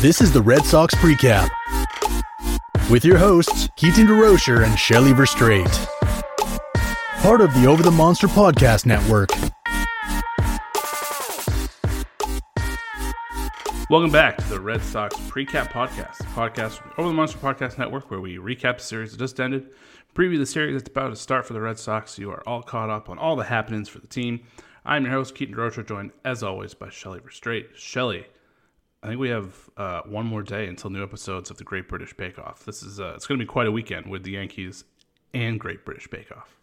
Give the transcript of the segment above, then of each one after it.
This is the Red Sox Precap with your hosts, Keaton DeRocher and Shelly Verstrate. Part of the Over the Monster Podcast Network. Welcome back to the Red Sox Precap Podcast, podcast Over the Monster Podcast Network, where we recap the series that just ended, preview the series that's about to start for the Red Sox, so you are all caught up on all the happenings for the team. I'm your host, Keaton DeRocher, joined as always by Shelly Verstrate. Shelly, I think we have uh, one more day until new episodes of the Great British Bake Off. This is uh, it's going to be quite a weekend with the Yankees and Great British Bake Off.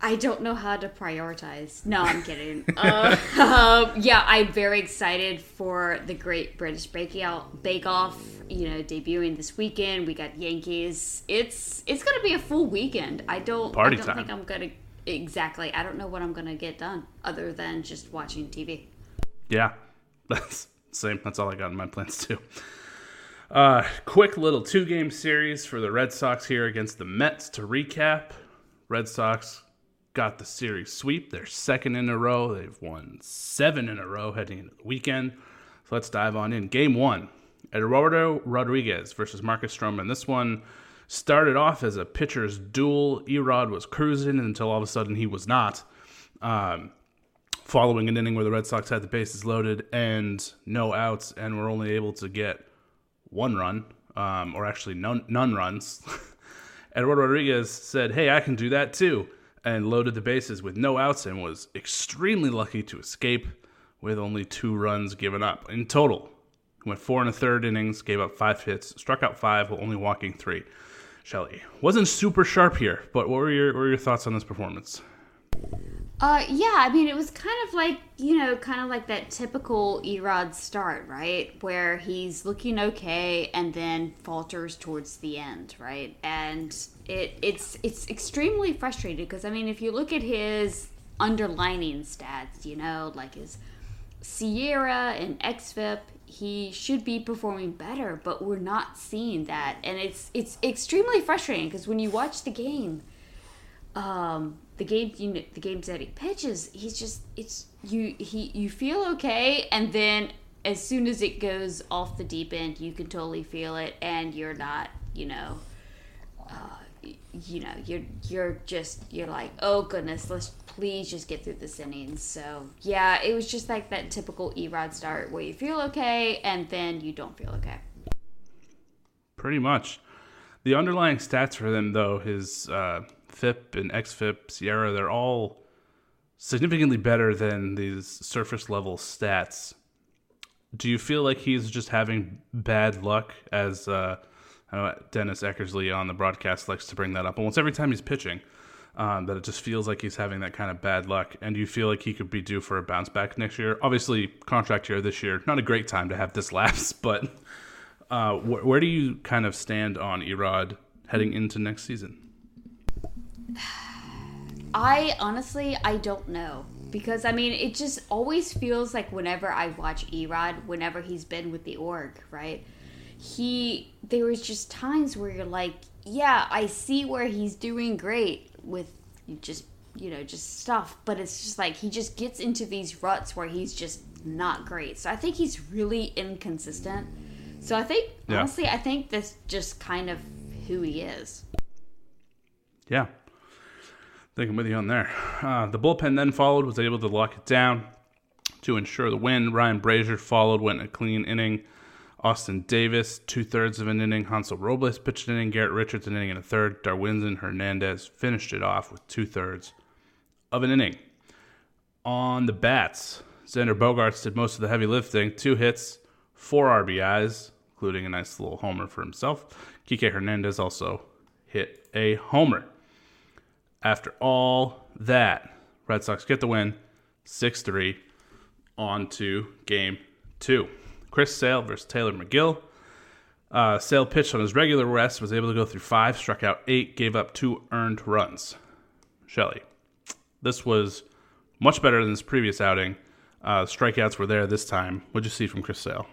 I don't know how to prioritize. No, I'm kidding. uh, um, yeah, I'm very excited for the Great British Bake Out Bake Off. You know, debuting this weekend. We got Yankees. It's it's gonna be a full weekend. I don't. Party I don't time. think I'm gonna exactly. I don't know what I'm gonna get done other than just watching TV. Yeah, that's same. That's all I got in my plans too. Uh, quick little two game series for the Red Sox here against the Mets to recap. Red Sox got the series sweep. They're second in a row. They've won seven in a row heading into the weekend. So let's dive on in. Game one Eduardo Rodriguez versus Marcus Stroman. This one started off as a pitcher's duel. Erod was cruising until all of a sudden he was not. Um, following an inning where the Red Sox had the bases loaded and no outs, and were only able to get one run, um, or actually none, none runs. Eduardo Rodriguez said, Hey, I can do that too, and loaded the bases with no outs and was extremely lucky to escape with only two runs given up. In total, he went four and a third innings, gave up five hits, struck out five while only walking three. Shelly wasn't super sharp here, but what were your what were your thoughts on this performance? Uh, yeah, I mean, it was kind of like, you know, kind of like that typical Erod start, right? Where he's looking okay and then falters towards the end, right? And it it's it's extremely frustrating because I mean, if you look at his underlining stats, you know, like his SIERA and XFIP, he should be performing better, but we're not seeing that, and it's it's extremely frustrating because when you watch the game, um, the game you know, the games that he pitches, he's just it's you he you feel okay, and then as soon as it goes off the deep end, you can totally feel it, and you're not you know. Uh, you know you're you're just you're like oh goodness let's please just get through this inning. so yeah it was just like that typical erod start where you feel okay and then you don't feel okay Pretty much. The underlying stats for them, though, his uh, FIP and XFIP, SIERA, they're all significantly better than these surface level stats. Do you feel like he's just having bad luck as uh, Dennis Eckersley on the broadcast likes to bring that up almost every time he's pitching? Um, that it just feels like he's having that kind of bad luck. And you feel like he could be due for a bounce back next year? Obviously, contract year this year, not a great time to have this lapse, but uh, wh- where do you kind of stand on Erod heading into next season? I honestly, I don't know because I mean, it just always feels like whenever I watch Erod, whenever he's been with the org, right? He there was just times where you're like, yeah, I see where he's doing great with just you know just stuff, but it's just like he just gets into these ruts where he's just not great. So I think he's really inconsistent. So I think yeah. honestly, I think that's just kind of who he is. Yeah, I think I'm with you on there. Uh, the bullpen then followed, was able to lock it down to ensure the win. Ryan Brasier followed, went a clean inning. Austin Davis, two thirds of an inning. Hansel Robles pitched an inning. Garrett Richards, an inning and a third. Darwinzon Hernandez finished it off with two thirds of an inning. On the bats, Xander Bogaerts did most of the heavy lifting. Two hits, four RBIs, including a nice little homer for himself. Kike Hernandez also hit a homer. After all that, Red Sox get the win 6 3 on to game two. Chris Sale versus Tylor Megill. Uh, Sale pitched on his regular rest, was able to go through five, struck out eight, gave up two earned runs. Shelly, this was much better than his previous outing. Uh, strikeouts were there this time. What'd you see from Chris Sale?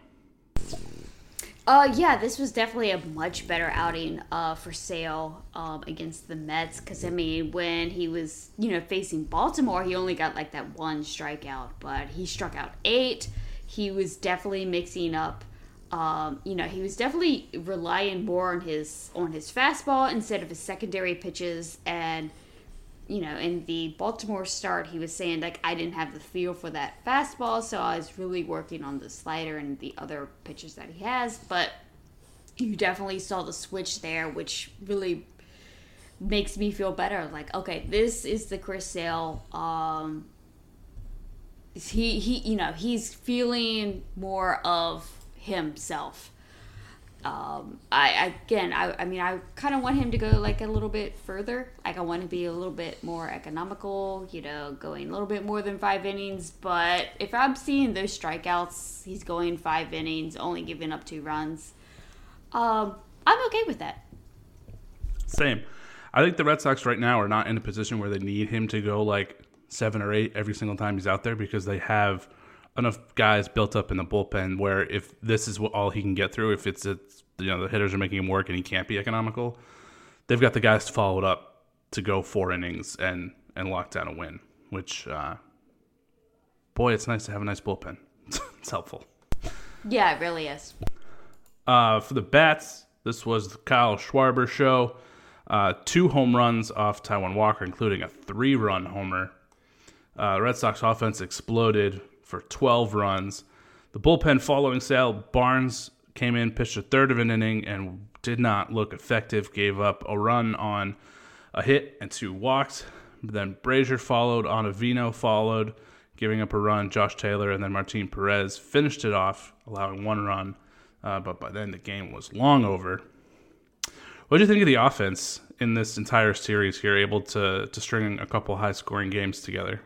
Uh, yeah, this was definitely a much better outing uh, for Sale um, against the Mets. Because, I mean, when he was, you know, facing Baltimore, he only got like that one strikeout, but he struck out eight. He was definitely mixing up. Um, you know, he was definitely relying more on his on his fastball instead of his secondary pitches, and you know, in the Baltimore start, he was saying like I didn't have the feel for that fastball, so I was really working on the slider and the other pitches that he has. But you definitely saw the switch there, which really makes me feel better. Like, okay, this is the Chris Sale. Um, he he, you know, he's feeling more of himself um, I again, I, I mean, I kind of want him to go like a little bit further. Like I want to be a little bit more economical, you know, going a little bit more than five innings. But if I'm seeing those strikeouts, he's going five innings, only giving up two runs. Um, I'm okay with that. Same. I think the Red Sox right now are not in a position where they need him to go like seven or eight every single time he's out there because they have enough guys built up in the bullpen where if this is what all he can get through, if it's, it's you know the hitters are making him work and he can't be economical, they've got the guys to follow it up to go four innings and and lock down a win. Which, uh, boy, it's nice to have a nice bullpen. it's helpful. Yeah, it really is. Uh, for the bats, this was the Kyle Schwarber show. Uh, two home runs off Taijuan Walker, including a three-run homer. Uh, Red Sox offense exploded for 12 runs. The bullpen following Sale, Barnes came in, pitched a third of an inning, and did not look effective. Gave up a run on a hit and two walks. Then Brasier followed, Ottavino followed, giving up a run. Josh Taylor and then Martin Perez finished it off, allowing one run. Uh, but by then the game was long over. What do you think of the offense in this entire series here, able to to string a couple high scoring games together?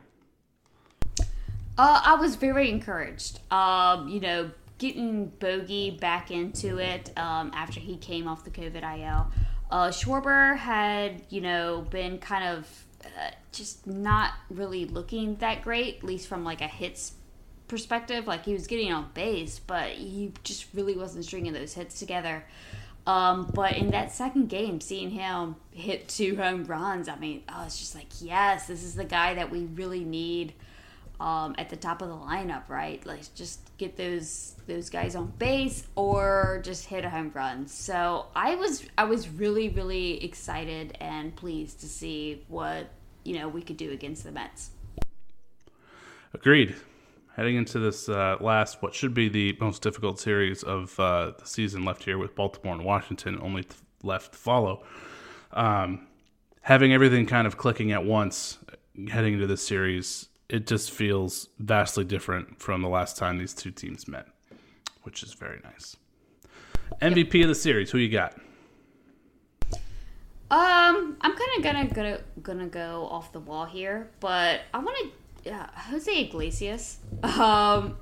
Uh, I was very encouraged. Um, you know, getting Bogey back into it um, after he came off the COVID IL. Uh, Schwarber had, you know, been kind of uh, just not really looking that great, at least from like a hits perspective. Like he was getting on base, but he just really wasn't stringing those hits together. Um, but in that second game, seeing him hit two home runs, I mean, oh, it's just like, yes, this is the guy that we really need um, at the top of the lineup, right? Like just get those those guys on base or just hit a home run. So I was I was really really excited and pleased to see what you know we could do against the Mets. Agreed. Heading into this uh, last, what should be the most difficult series of uh, the season left here with Baltimore and Washington, only th- left to follow. Um, having everything kind of clicking at once heading into this series, it just feels vastly different from the last time these two teams met, which is very nice. MVP of the series, who you got? Um, I'm kind of gonna gonna gonna go off the wall here, but I want to uh, Jose Iglesias. Um,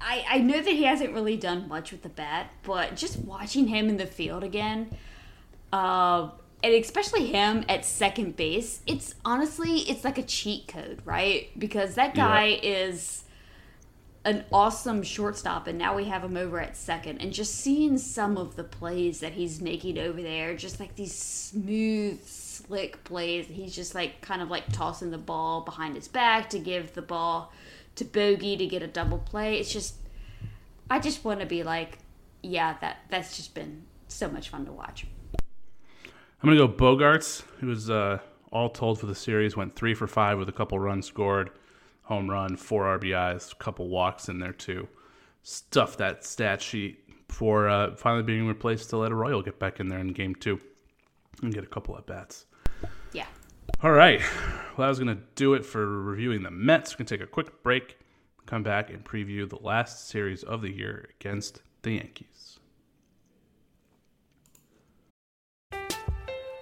I I know that he hasn't really done much with the bat, but just watching him in the field again, uh, and especially him at second base, it's honestly it's like a cheat code, right? Because that guy yeah. is an awesome shortstop, and now we have him over at second. And just seeing some of the plays that he's making over there, just like these smooth, slick plays, he's just like kind of like tossing the ball behind his back to give the ball to Bogey to get a double play. It's just, I just want to be like, yeah, that that's just been so much fun to watch. I'm gonna go Bogaerts, who was uh, all told for the series, went three for five with a couple runs scored home run, four RBIs, a couple walks in there too. Stuff that stat sheet before uh, finally being replaced to let Arroyo get back in there in game two and get a couple at bats. Yeah. All right. Well, that was going to do it for reviewing the Mets. We're going to take a quick break, come back, and preview the last series of the year against the Yankees.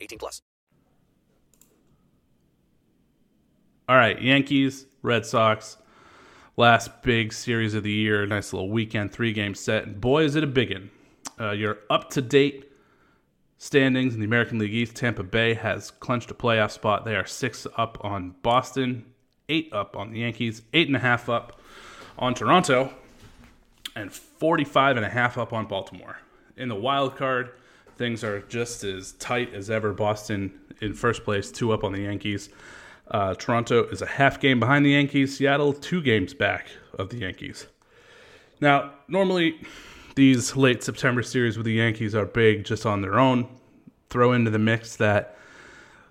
18 plus. All right, Yankees, Red Sox, last big series of the year. Nice little weekend, three game set. And boy, is it a big one. Uh, your up to date standings in the American League East, Tampa Bay has clinched a playoff spot. They are six up on Boston, eight up on the Yankees, eight and a half up on Toronto, and 45 and a half up on Baltimore. In the wild card, things are just as tight as ever. Boston in first place, two up on the Yankees. Uh, Toronto is a half game behind the Yankees. Seattle, two games back of the Yankees. Now, normally these late September series with the Yankees are big just on their own. Throw into the mix that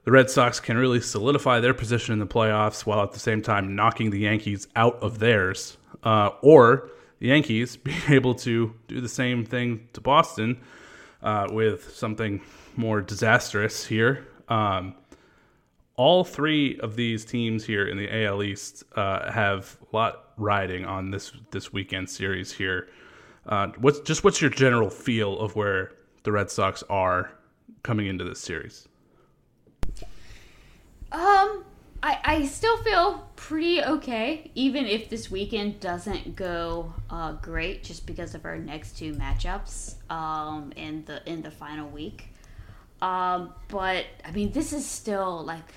the Red Sox can really solidify their position in the playoffs while at the same time knocking the Yankees out of theirs. Uh, or the Yankees being able to do the same thing to Boston uh, with something more disastrous here. Um, all three of these teams here in the AL East uh, have a lot riding on this this weekend series here. Uh, what's just what's your general feel of where the Red Sox are coming into this series? Um, I, I still feel pretty okay, even if this weekend doesn't go uh, great, just because of our next two matchups um, in the in the final week. Um, but I mean, this is still like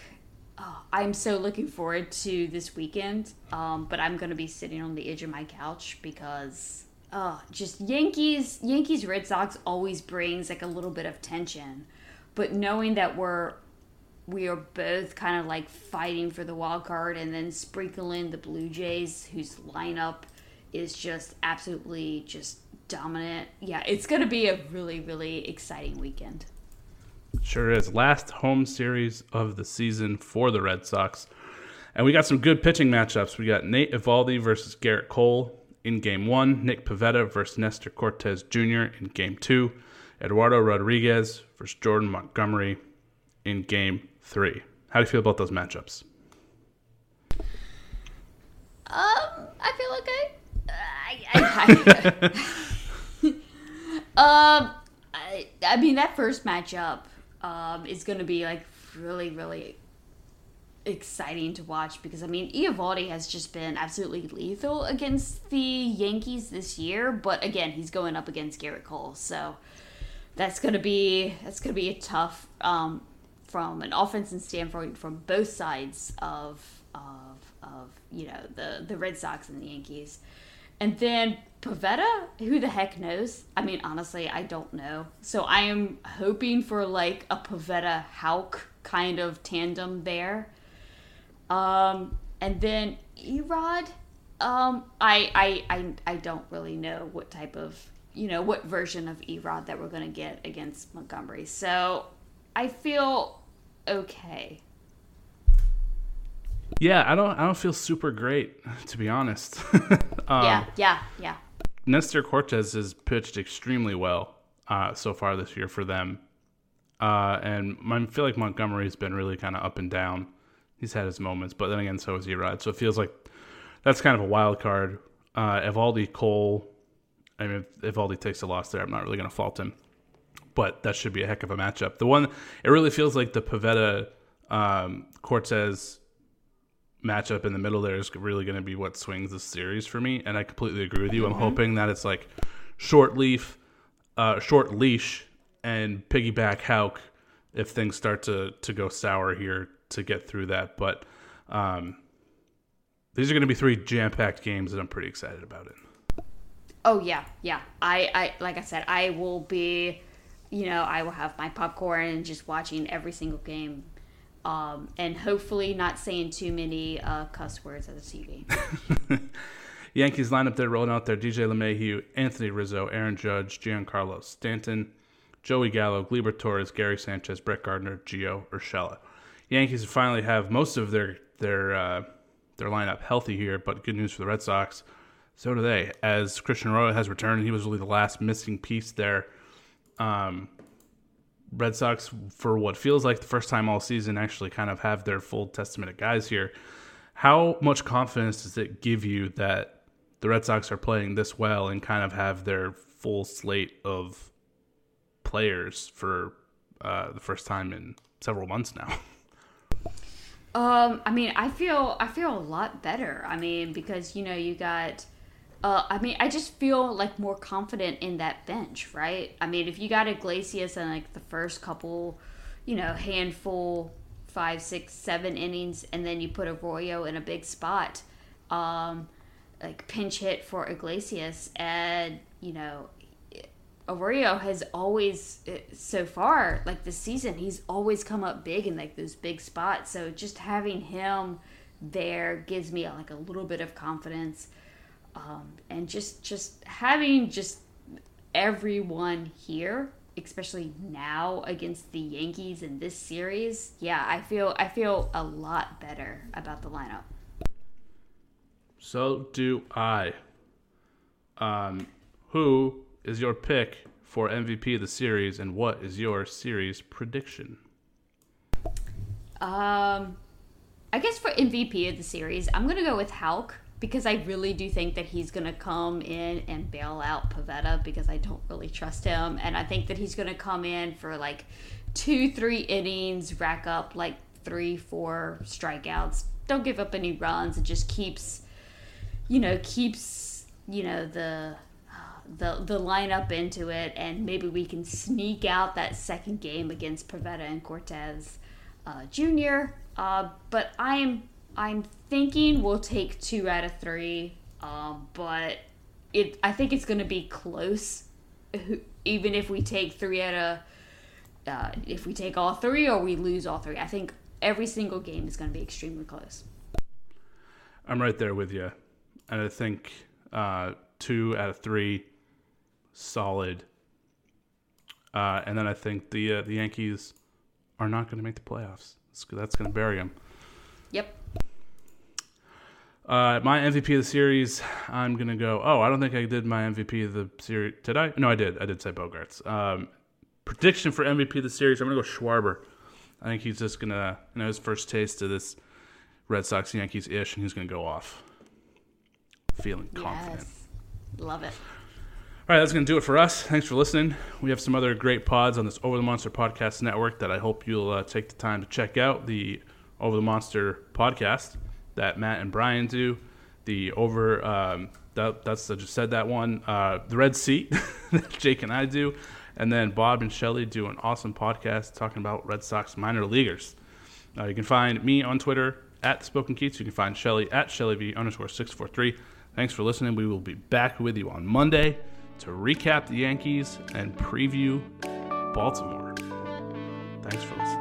oh, I'm so looking forward to this weekend. Um, but I'm gonna be sitting on the edge of my couch because oh, just Yankees Yankees Red Sox always brings like a little bit of tension. But knowing that we're we are both kind of like fighting for the wild card and then sprinkle in the Blue Jays, whose lineup is just absolutely just dominant. Yeah, it's going to be a really, really exciting weekend. Sure is. Last home series of the season for the Red Sox. And we got some good pitching matchups. We got Nate Eovaldi versus Gerrit Cole in game one, Nick Pivetta versus Nestor Cortes Jr. in game two, Eduardo Rodriguez versus Jordan Montgomery in game three. How do you feel about those matchups? Um, I feel okay. I, I, I um, I, I mean that first matchup, um, is going to be like really, really exciting to watch because I mean Eovaldi has just been absolutely lethal against the Yankees this year, but again he's going up against Gerrit Cole, so that's gonna be that's gonna be a tough um, from an offensive standpoint from both sides of of of you know the the Red Sox and the Yankees, and then Pivetta, who the heck knows? I mean honestly I don't know. So I am hoping for like a Pivetta Houck kind of tandem there. Um, and then Erod, um, I, I, I, I don't really know what type of, you know, what version of Erod that we're to get against Montgomery. So I feel okay. Yeah, I don't, I don't feel super great to be honest. um, yeah, yeah, yeah. Nestor Cortes has pitched extremely well uh, so far this year for them, uh, and I feel like Montgomery's been really kind of up and down he's had his moments, but then again, so is Erod. So it feels like that's kind of a wild card. Uh, Eovaldi Cole, I mean, if Eovaldi takes a loss there, I'm not really going to fault him, but that should be a heck of a matchup. The one, it really feels like the Pivetta um, Cortes matchup in the middle there is really going to be what swings the series for me, and I completely agree with you. Mm-hmm. I'm hoping that it's like short leaf, uh, short leash, and piggyback Houck if things start to to go sour here to get through that. But um, these are going to be three jam packed games, and I'm pretty excited about it. Oh yeah, yeah. I, I like I said, I will be, you know, I will have my popcorn and just watching every single game, um, and hopefully not saying too many uh, cuss words at the TV. Yankees lineup they're rolling out there: DJ LeMahieu, Anthony Rizzo, Aaron Judge, Giancarlo Stanton, Joey Gallo, Gleyber Torres, Gary Sanchez, Brett Gardner, Gio Urshela. Yankees finally have most of their their uh, their lineup healthy here, but good news for the Red Sox. So do they, as Christian Arroyo has returned. He was really the last missing piece there. Um, Red Sox, for what feels like the first time all season, actually kind of have their full testament of guys here. How much confidence does it give you that the Red Sox are playing this well and kind of have their full slate of players for uh, the first time in several months now? Um, I mean, I feel I feel a lot better. I mean, because you know you got. Uh, I mean, I just feel like more confident in that bench, right? I mean, if you got Iglesias in like the first couple, you know, handful, five, six, seven innings, and then you put Arroyo in a big spot, um, like pinch hit for Iglesias, and you know, Arroyo has always eh, so far like this season he's always come up big in like those big spots so just having him there gives me like a little bit of confidence um, and just just having just everyone here especially now against the Yankees in this series yeah I feel I feel a lot better about the lineup. So do I. Um who is your pick for MVP of the series, and what is your series prediction? Um, I guess for MVP of the series, I'm gonna go with Houck because I really do think that he's gonna come in and bail out Pivetta because I don't really trust him, and I think that he's gonna come in for like two, three innings, rack up like three, four strikeouts, don't give up any runs, and just keeps, you know, keeps you know the the the lineup into it, and maybe we can sneak out that second game against Pivetta and Cortes uh, Jr. Uh, but I'm I'm thinking we'll take two out of three, um, but it I think it's going to be close, even if we take three out of uh, if we take all three or we lose all three. I think every single game is going to be extremely close. I'm right there with you, and I think uh, two out of three solid. Uh, and then I think the uh, the Yankees are not going to make the playoffs. That's, that's going to bury them. Yep. Uh, my MVP of the series, I'm gonna go. Oh, I don't think I did my MVP of the series. Did I? No, I did. I did say Bogaerts. Um, prediction for MVP of the series, I'm gonna go Schwarber. I think he's just gonna, you know, his first taste of this Red Sox Yankees ish, and he's gonna go off. Feeling confident. Yes. Love it. All right, that's going to do it for us. Thanks for listening. We have some other great pods on this Over the Monster Podcast Network that I hope you'll uh, take the time to check out. The Over the Monster podcast that Matt and Brian do. The Over, um, that, that's, I just said that one. Uh, the Red Seat that Jake and I do. And then Bob and Shelly do an awesome podcast talking about Red Sox minor leaguers. Uh, you can find me on Twitter at Spoken Keats. You can find Shelly at ShellyV underscore 643. Thanks for listening. We will be back with you on Monday to recap the Yankees and preview Baltimore. Thanks for listening.